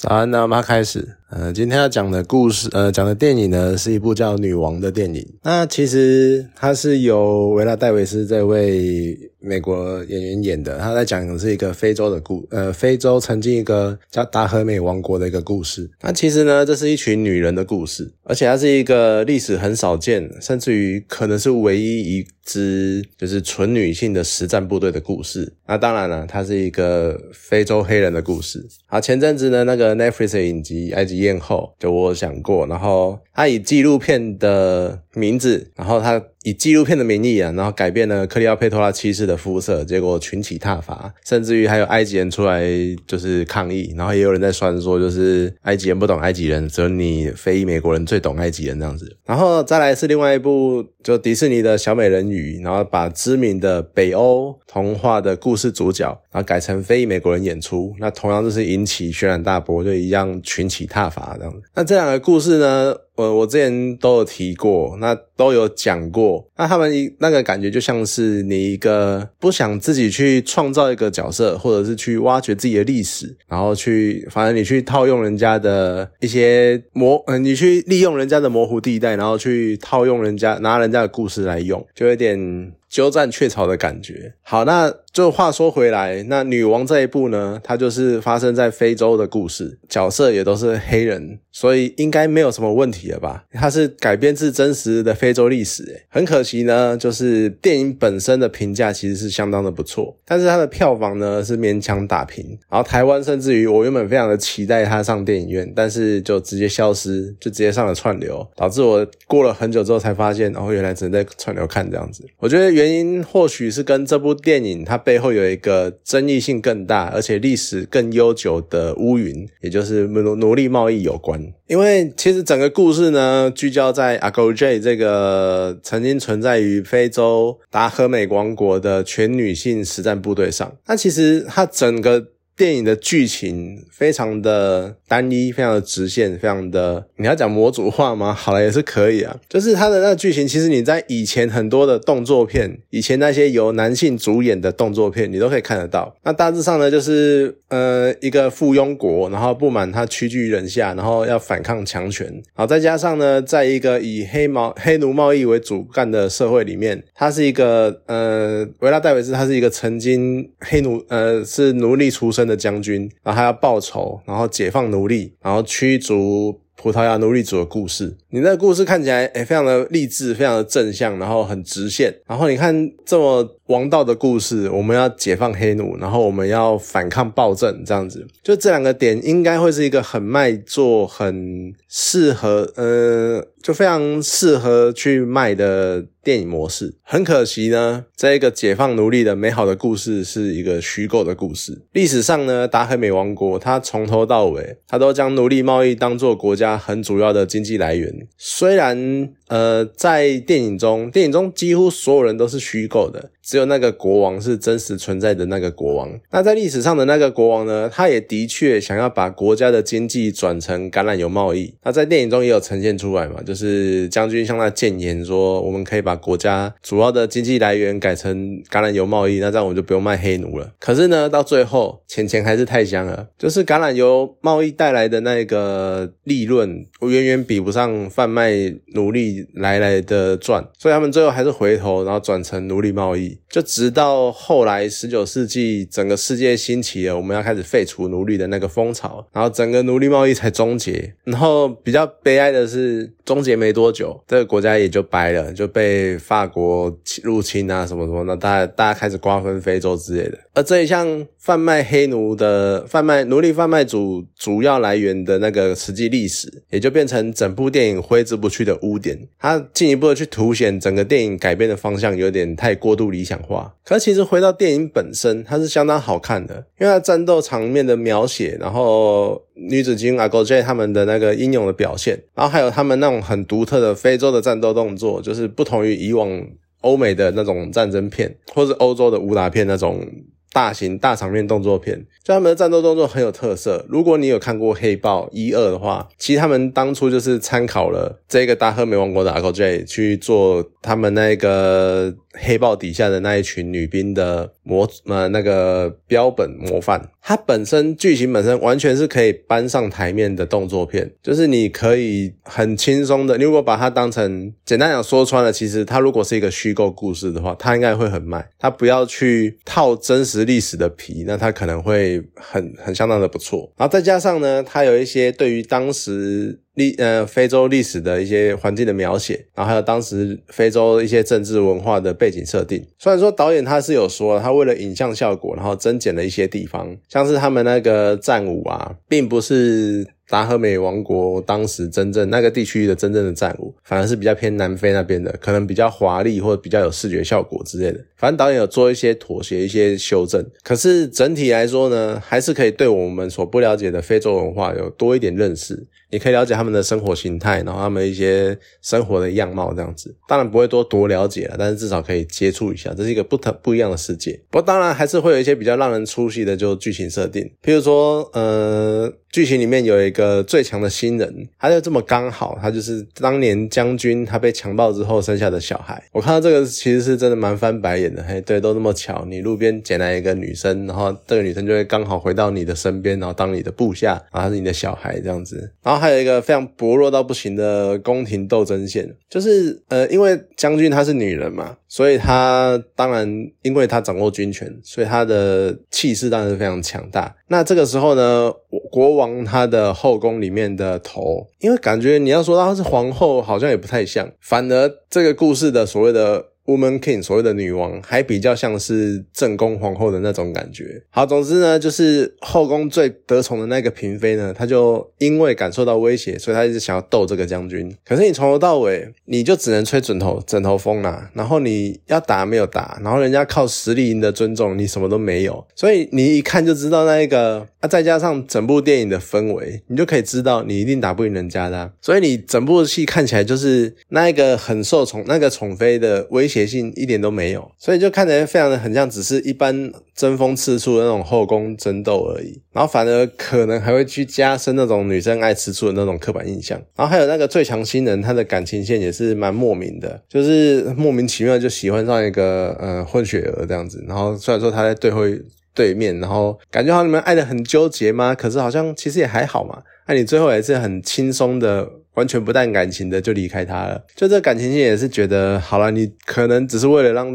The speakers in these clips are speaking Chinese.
早安，那我们开始。呃，今天要讲的故事，呃，讲的电影呢，是一部叫《女王》的电影。那其实它是由维拉戴维斯这位美国演员演的。他在讲的是一个非洲的故，呃，非洲曾经一个叫达和美王国的一个故事。那其实呢，这是一群女人的故事，而且它是一个历史很少见，甚至于可能是唯一一支就是纯女性的实战部队的故事。那当然了，它是一个非洲黑人的故事。好，前阵子呢，那个 Netflix 影集《埃及》。验后，就我想过，然后他以纪录片的名字，然后他。以纪录片的名义啊，然后改变了克里奥佩托拉七世的肤色，结果群起挞伐，甚至于还有埃及人出来就是抗议，然后也有人在酸说，就是埃及人不懂埃及人，只有你非裔美国人最懂埃及人这样子。然后再来是另外一部，就迪士尼的小美人鱼，然后把知名的北欧童话的故事主角，然后改成非裔美国人演出，那同样就是引起轩然大波，就一样群起挞伐这样子。那这两个故事呢？我我之前都有提过，那都有讲过，那他们一那个感觉就像是你一个不想自己去创造一个角色，或者是去挖掘自己的历史，然后去反正你去套用人家的一些模，呃，你去利用人家的模糊地带，然后去套用人家拿人家的故事来用，就有点。鸠占鹊巢的感觉。好，那就话说回来，那女王这一部呢，它就是发生在非洲的故事，角色也都是黑人，所以应该没有什么问题了吧？它是改编自真实的非洲历史，很可惜呢，就是电影本身的评价其实是相当的不错，但是它的票房呢是勉强打平。然后台湾甚至于我原本非常的期待它上电影院，但是就直接消失，就直接上了串流，导致我过了很久之后才发现，哦，原来只能在串流看这样子。我觉得。原因或许是跟这部电影它背后有一个争议性更大，而且历史更悠久的乌云，也就是奴奴隶贸易有关。因为其实整个故事呢，聚焦在阿狗 J 这个曾经存在于非洲达赫美王国的全女性实战部队上。那其实它整个。电影的剧情非常的单一，非常的直线，非常的你要讲模组化吗？好了，也是可以啊。就是它的那个剧情，其实你在以前很多的动作片，以前那些由男性主演的动作片，你都可以看得到。那大致上呢，就是呃一个附庸国，然后不满他屈居人下，然后要反抗强权。好，再加上呢，在一个以黑毛黑奴贸易为主干的社会里面，他是一个呃维拉戴维斯，他是一个曾经黑奴呃是奴隶出身。的将军，然后他要报仇，然后解放奴隶，然后驱逐葡萄牙奴隶主的故事。你那个故事看起来，哎，非常的励志，非常的正向，然后很直线。然后你看这么。王道的故事，我们要解放黑奴，然后我们要反抗暴政，这样子，就这两个点应该会是一个很卖座、很适合，呃，就非常适合去卖的电影模式。很可惜呢，这一个解放奴隶的美好的故事是一个虚构的故事。历史上呢，达黑美王国，它从头到尾，它都将奴隶贸易当做国家很主要的经济来源。虽然，呃，在电影中，电影中几乎所有人都是虚构的。只有那个国王是真实存在的那个国王。那在历史上的那个国王呢？他也的确想要把国家的经济转成橄榄油贸易。那在电影中也有呈现出来嘛？就是将军向他谏言说：“我们可以把国家主要的经济来源改成橄榄油贸易，那这样我们就不用卖黑奴了。”可是呢，到最后钱钱还是太香了，就是橄榄油贸易带来的那个利润远远比不上贩卖奴隶来来的赚，所以他们最后还是回头，然后转成奴隶贸易。就直到后来十九世纪，整个世界兴起了，我们要开始废除奴隶的那个风潮，然后整个奴隶贸易才终结。然后比较悲哀的是，终结没多久，这个国家也就掰了，就被法国入侵啊，什么什么那，大家大家开始瓜分非洲之类的。而这一项贩卖黑奴的贩卖奴隶贩卖主主要来源的那个实际历史，也就变成整部电影挥之不去的污点。它进一步的去凸显整个电影改编的方向有点太过度理想。化，可其实回到电影本身，它是相当好看的，因为它战斗场面的描写，然后女子军阿狗 J 他们的那个英勇的表现，然后还有他们那种很独特的非洲的战斗动作，就是不同于以往欧美的那种战争片，或是欧洲的武打片那种。大型大场面动作片，就他们的战斗动作很有特色。如果你有看过《黑豹》一二的话，其实他们当初就是参考了这个大赫美王国的 Uncle J 去做他们那个黑豹底下的那一群女兵的模呃那个标本模范。它本身剧情本身完全是可以搬上台面的动作片，就是你可以很轻松的，你如果把它当成简单讲说穿了，其实它如果是一个虚构故事的话，它应该会很慢。它不要去套真实历史的皮，那它可能会很很相当的不错。然后再加上呢，它有一些对于当时。呃非洲历史的一些环境的描写，然后还有当时非洲一些政治文化的背景设定。虽然说导演他是有说，他为了影像效果，然后增减了一些地方，像是他们那个战舞啊，并不是。达和美王国当时真正那个地区的真正的战舞，反而是比较偏南非那边的，可能比较华丽或者比较有视觉效果之类的。反正导演有做一些妥协、一些修正。可是整体来说呢，还是可以对我们所不了解的非洲文化有多一点认识。你可以了解他们的生活形态，然后他们一些生活的样貌这样子。当然不会多多了解了，但是至少可以接触一下，这是一个不同不一样的世界。不过当然还是会有一些比较让人出戏的，就剧情设定，譬如说，呃。剧情里面有一个最强的新人，他就这么刚好，他就是当年将军他被强暴之后生下的小孩。我看到这个其实是真的蛮翻白眼的，嘿，对，都那么巧，你路边捡来一个女生，然后这个女生就会刚好回到你的身边，然后当你的部下，然后是你的小孩这样子。然后还有一个非常薄弱到不行的宫廷斗争线，就是呃，因为将军她是女人嘛，所以他当然因为他掌握军权，所以他的气势当然是非常强大。那这个时候呢，国王他的后宫里面的头，因为感觉你要说他是皇后，好像也不太像，反而这个故事的所谓的。Woman King 所谓的女王，还比较像是正宫皇后的那种感觉。好，总之呢，就是后宫最得宠的那个嫔妃呢，她就因为感受到威胁，所以她一直想要斗这个将军。可是你从头到尾，你就只能吹枕头枕头风啦。然后你要打没有打，然后人家靠实力赢得尊重，你什么都没有。所以你一看就知道那一个啊，再加上整部电影的氛围，你就可以知道你一定打不赢人家的。所以你整部戏看起来就是那一个很受宠那个宠妃的威胁。邪性一点都没有，所以就看起来非常的很像，只是一般争风吃醋的那种后宫争斗而已。然后反而可能还会去加深那种女生爱吃醋的那种刻板印象。然后还有那个最强新人，他的感情线也是蛮莫名的，就是莫名其妙就喜欢上一个呃混血儿这样子。然后虽然说他在对会对面，然后感觉好像你们爱的很纠结吗？可是好像其实也还好嘛。那你最后也是很轻松的。完全不带感情的就离开他了，就这感情线也是觉得好了，你可能只是为了让。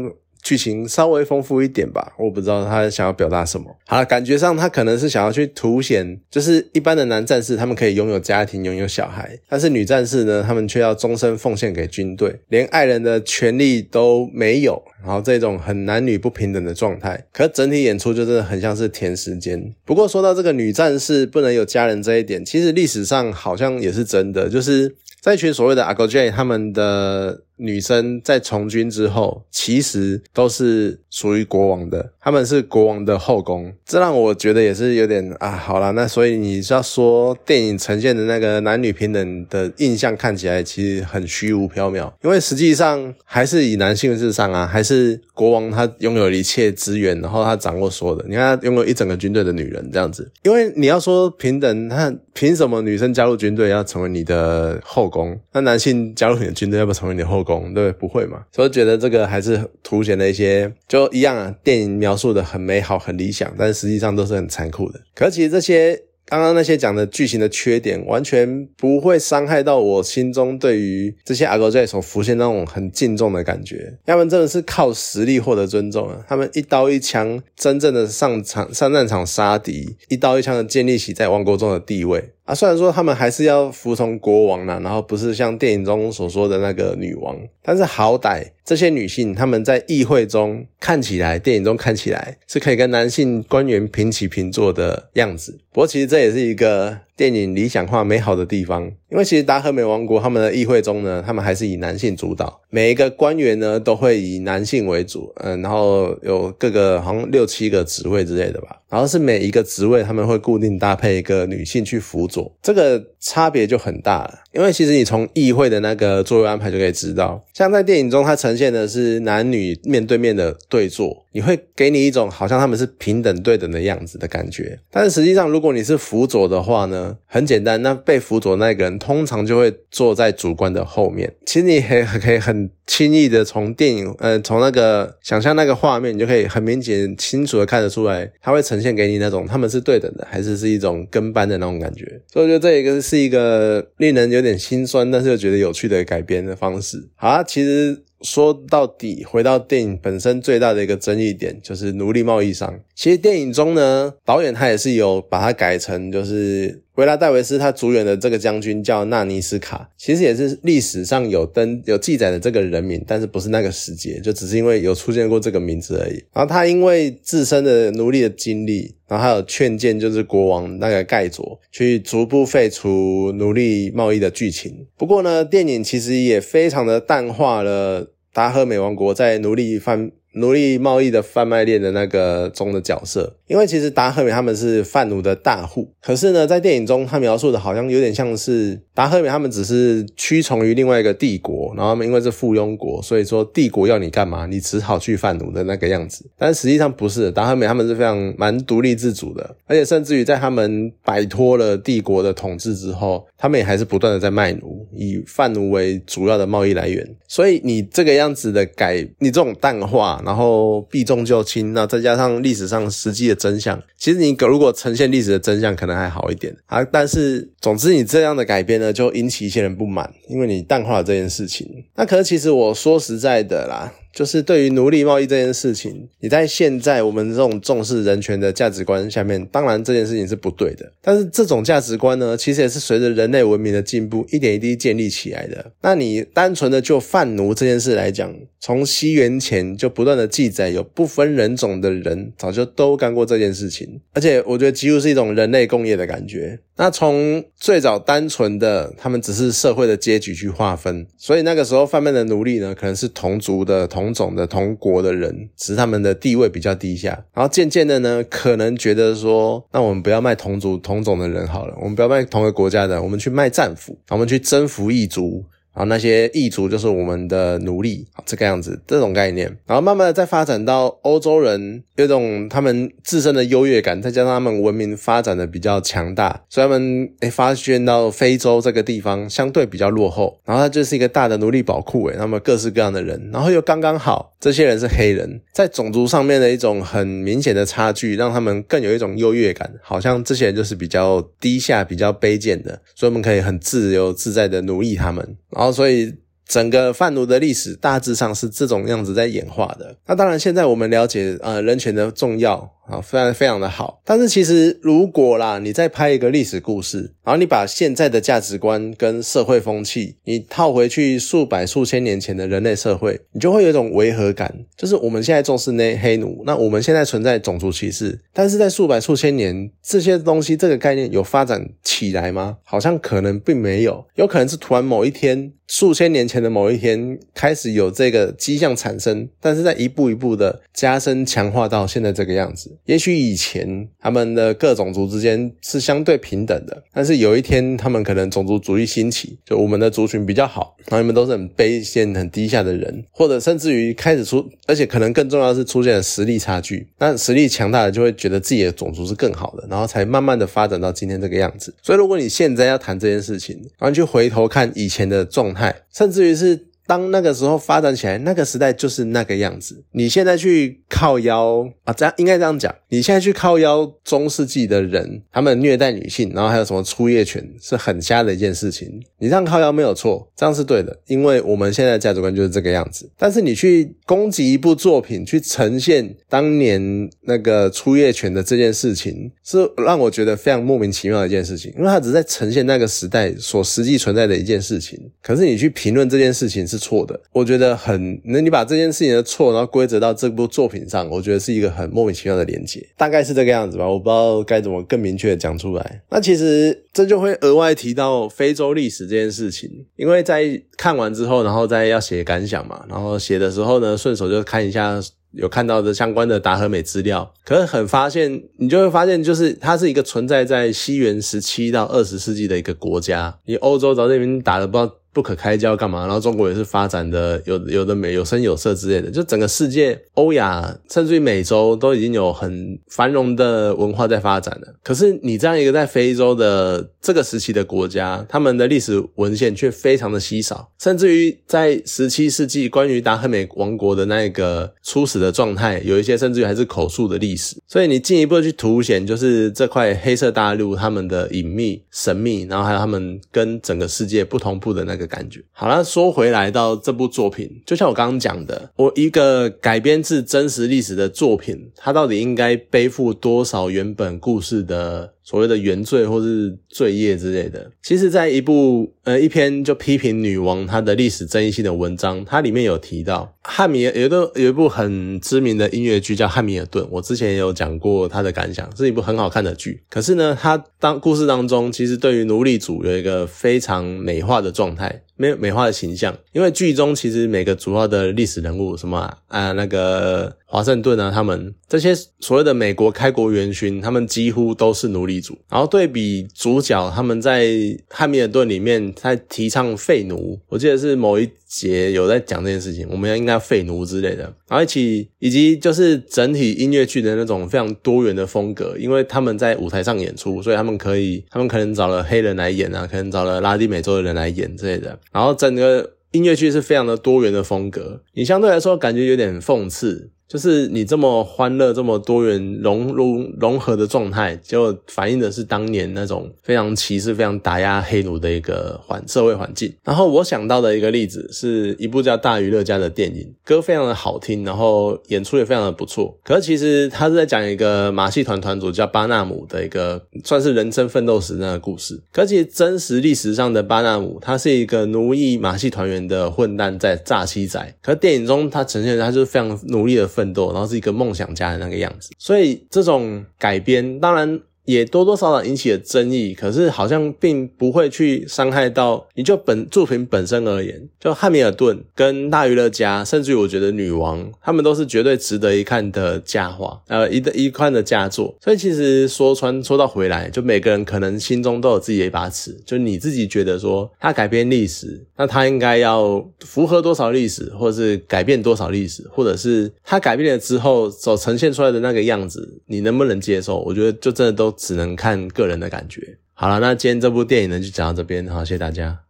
剧情稍微丰富一点吧，我不知道他想要表达什么。好了，感觉上他可能是想要去凸显，就是一般的男战士他们可以拥有家庭、拥有小孩，但是女战士呢，他们却要终身奉献给军队，连爱人的权利都没有。然后这种很男女不平等的状态，可整体演出就真的很像是填时间。不过说到这个女战士不能有家人这一点，其实历史上好像也是真的，就是在一群所谓的阿狗 J 他们的。女生在从军之后，其实都是属于国王的，他们是国王的后宫，这让我觉得也是有点啊，好了，那所以你是要说电影呈现的那个男女平等的印象看起来其实很虚无缥缈，因为实际上还是以男性至上啊，还是国王他拥有一切资源，然后他掌握所有的，你看他拥有一整个军队的女人这样子，因为你要说平等，那凭什么女生加入军队要成为你的后宫？那男性加入你的军队要不成为你的后？宫对不会嘛？所以觉得这个还是凸显了一些，就一样啊。电影描述的很美好、很理想，但实际上都是很残酷的。可其实这些刚刚那些讲的剧情的缺点，完全不会伤害到我心中对于这些阿哥在所浮现那种很敬重的感觉。他们真的是靠实力获得尊重啊！他们一刀一枪，真正的上场上战场杀敌，一刀一枪的建立起在王国中的地位。啊，虽然说他们还是要服从国王呢，然后不是像电影中所说的那个女王，但是好歹这些女性她们在议会中看起来，电影中看起来是可以跟男性官员平起平坐的样子。不过其实这也是一个。电影理想化美好的地方，因为其实达和美王国他们的议会中呢，他们还是以男性主导，每一个官员呢都会以男性为主，嗯，然后有各个好像六七个职位之类的吧，然后是每一个职位他们会固定搭配一个女性去辅佐，这个差别就很大了。因为其实你从议会的那个座位安排就可以知道，像在电影中它呈现的是男女面对面的对坐，你会给你一种好像他们是平等对等的样子的感觉，但是实际上如果你是辅佐的话呢？很简单，那被辅佐那个人通常就会坐在主官的后面。其实你很可以很轻易的从电影，呃，从那个想象那个画面，你就可以很明显、清楚的看得出来，它会呈现给你那种他们是对等的，还是是一种跟班的那种感觉。所以我觉得这一个是一个令人有点心酸，但是又觉得有趣的改编的方式。好，其实。说到底，回到电影本身最大的一个争议点就是奴隶贸易商。其实电影中呢，导演他也是有把它改成，就是维拉戴维斯他主演的这个将军叫纳尼斯卡，其实也是历史上有登有记载的这个人人名，但是不是那个时节，就只是因为有出现过这个名字而已。然后他因为自身的奴隶的经历，然后还有劝谏，就是国王那个盖佐去逐步废除奴隶贸易的剧情。不过呢，电影其实也非常的淡化了。达赫美王国在奴隶贩奴隶贸易的贩卖链的那个中的角色，因为其实达赫美他们是贩奴的大户，可是呢，在电影中他描述的好像有点像是达赫美他们只是屈从于另外一个帝国，然后他们因为是附庸国，所以说帝国要你干嘛，你只好去贩奴的那个样子。但实际上不是，达赫美他们是非常蛮独立自主的，而且甚至于在他们摆脱了帝国的统治之后，他们也还是不断的在卖奴，以贩奴为主要的贸易来源。所以你这个样子的改，你这种淡化。然后避重就轻，那再加上历史上实际的真相，其实你如果呈现历史的真相，可能还好一点啊。但是总之你这样的改编呢，就引起一些人不满，因为你淡化了这件事情。那可是其实我说实在的啦。就是对于奴隶贸易这件事情，你在现在我们这种重视人权的价值观下面，当然这件事情是不对的。但是这种价值观呢，其实也是随着人类文明的进步，一点一滴建立起来的。那你单纯的就贩奴这件事来讲，从西元前就不断的记载，有不分人种的人早就都干过这件事情，而且我觉得几乎是一种人类工业的感觉。那从最早单纯的他们只是社会的阶级去划分，所以那个时候贩卖的奴隶呢，可能是同族的同。同种的同国的人，只是他们的地位比较低下，然后渐渐的呢，可能觉得说，那我们不要卖同族同种的人好了，我们不要卖同个国家的，我们去卖战俘，我们去征服异族。然后那些异族就是我们的奴隶，这个样子这种概念，然后慢慢的再发展到欧洲人有种他们自身的优越感，再加上他们文明发展的比较强大，所以他们诶发现到非洲这个地方相对比较落后，然后它就是一个大的奴隶宝库诶，那么各式各样的人，然后又刚刚好这些人是黑人，在种族上面的一种很明显的差距，让他们更有一种优越感，好像这些人就是比较低下、比较卑贱的，所以我们可以很自由自在的奴役他们，然后。所以，整个贩奴的历史大致上是这种样子在演化的。那当然，现在我们了解呃人权的重要。啊，非常非常的好。但是其实，如果啦，你再拍一个历史故事，然后你把现在的价值观跟社会风气，你套回去数百数千年前的人类社会，你就会有一种违和感。就是我们现在重视那黑奴，那我们现在存在种族歧视，但是在数百数千年这些东西这个概念有发展起来吗？好像可能并没有，有可能是突然某一天，数千年前的某一天开始有这个迹象产生，但是在一步一步的加深强化到现在这个样子。也许以前他们的各种族之间是相对平等的，但是有一天他们可能种族主义兴起，就我们的族群比较好，然后你们都是很卑贱、很低下的人，或者甚至于开始出，而且可能更重要的是出现了实力差距。那实力强大的就会觉得自己的种族是更好的，然后才慢慢的发展到今天这个样子。所以如果你现在要谈这件事情，然后去回头看以前的状态，甚至于是。当那个时候发展起来，那个时代就是那个样子。你现在去靠腰啊，这样应该这样讲。你现在去靠腰中世纪的人，他们虐待女性，然后还有什么出夜权，是很瞎的一件事情。你这样靠腰没有错，这样是对的，因为我们现在的价值观就是这个样子。但是你去攻击一部作品，去呈现当年那个出夜权的这件事情，是让我觉得非常莫名其妙的一件事情，因为它只是在呈现那个时代所实际存在的一件事情。可是你去评论这件事情是。错的，我觉得很，那你把这件事情的错，然后归责到这部作品上，我觉得是一个很莫名其妙的连接，大概是这个样子吧，我不知道该怎么更明确的讲出来。那其实这就会额外提到非洲历史这件事情，因为在看完之后，然后再要写感想嘛，然后写的时候呢，顺手就看一下。有看到的相关的达和美资料，可是很发现，你就会发现，就是它是一个存在在西元十七到二十世纪的一个国家。你欧洲早这边打了不知道不可开交干嘛？然后中国也是发展的有有的美有声有色之类的，就整个世界欧亚甚至于美洲都已经有很繁荣的文化在发展了。可是你这样一个在非洲的这个时期的国家，他们的历史文献却非常的稀少，甚至于在十七世纪关于达赫美王国的那个初始的状态，有一些甚至于还是口述的历史。所以你进一步去凸显，就是这块黑色大陆他们的隐秘、神秘，然后还有他们跟整个世界不同步的那个感觉。好了，说回来到这部作品，就像我刚刚讲的，我一个改编自真实历史的作品，它到底应该背负多少原本故事的？所谓的原罪或是罪业之类的，其实，在一部呃一篇就批评女王她的历史争议性的文章，它里面有提到汉密尔有一个有一部很知名的音乐剧叫《汉密尔顿》，我之前也有讲过他的感想，是一部很好看的剧。可是呢，他当故事当中，其实对于奴隶主有一个非常美化的状态。美美化的形象，因为剧中其实每个主要的历史人物，什么啊那个华盛顿啊，他们这些所谓的美国开国元勋，他们几乎都是奴隶主。然后对比主角，他们在汉密尔顿里面在提倡废奴，我记得是某一节有在讲这件事情，我们要应该废奴之类的。然后一起以及就是整体音乐剧的那种非常多元的风格，因为他们在舞台上演出，所以他们可以，他们可能找了黑人来演啊，可能找了拉丁美洲的人来演之类的。然后整个音乐剧是非常的多元的风格，你相对来说感觉有点讽刺。就是你这么欢乐、这么多元融融融合的状态，就反映的是当年那种非常歧视、非常打压黑奴的一个环社会环境。然后我想到的一个例子是一部叫《大娱乐家》的电影，歌非常的好听，然后演出也非常的不错。可是其实他是在讲一个马戏团团主叫巴纳姆的一个算是人生奋斗史那个故事。可其实真实历史上的巴纳姆，他是一个奴役马戏团员的混蛋在诈欺仔。可是电影中他呈现的他就是非常努力的。奋斗，然后是一个梦想家的那个样子，所以这种改编当然。也多多少少引起了争议，可是好像并不会去伤害到你就本作品本身而言，就汉密尔顿跟大娱乐家，甚至于我觉得女王，他们都是绝对值得一看的佳话，呃，一的一看的佳作。所以其实说穿说到回来，就每个人可能心中都有自己的一把尺，就你自己觉得说他改变历史，那他应该要符合多少历史，或者是改变多少历史，或者是他改变了之后所呈现出来的那个样子，你能不能接受？我觉得就真的都。只能看个人的感觉。好了，那今天这部电影呢，就讲到这边，好，谢谢大家。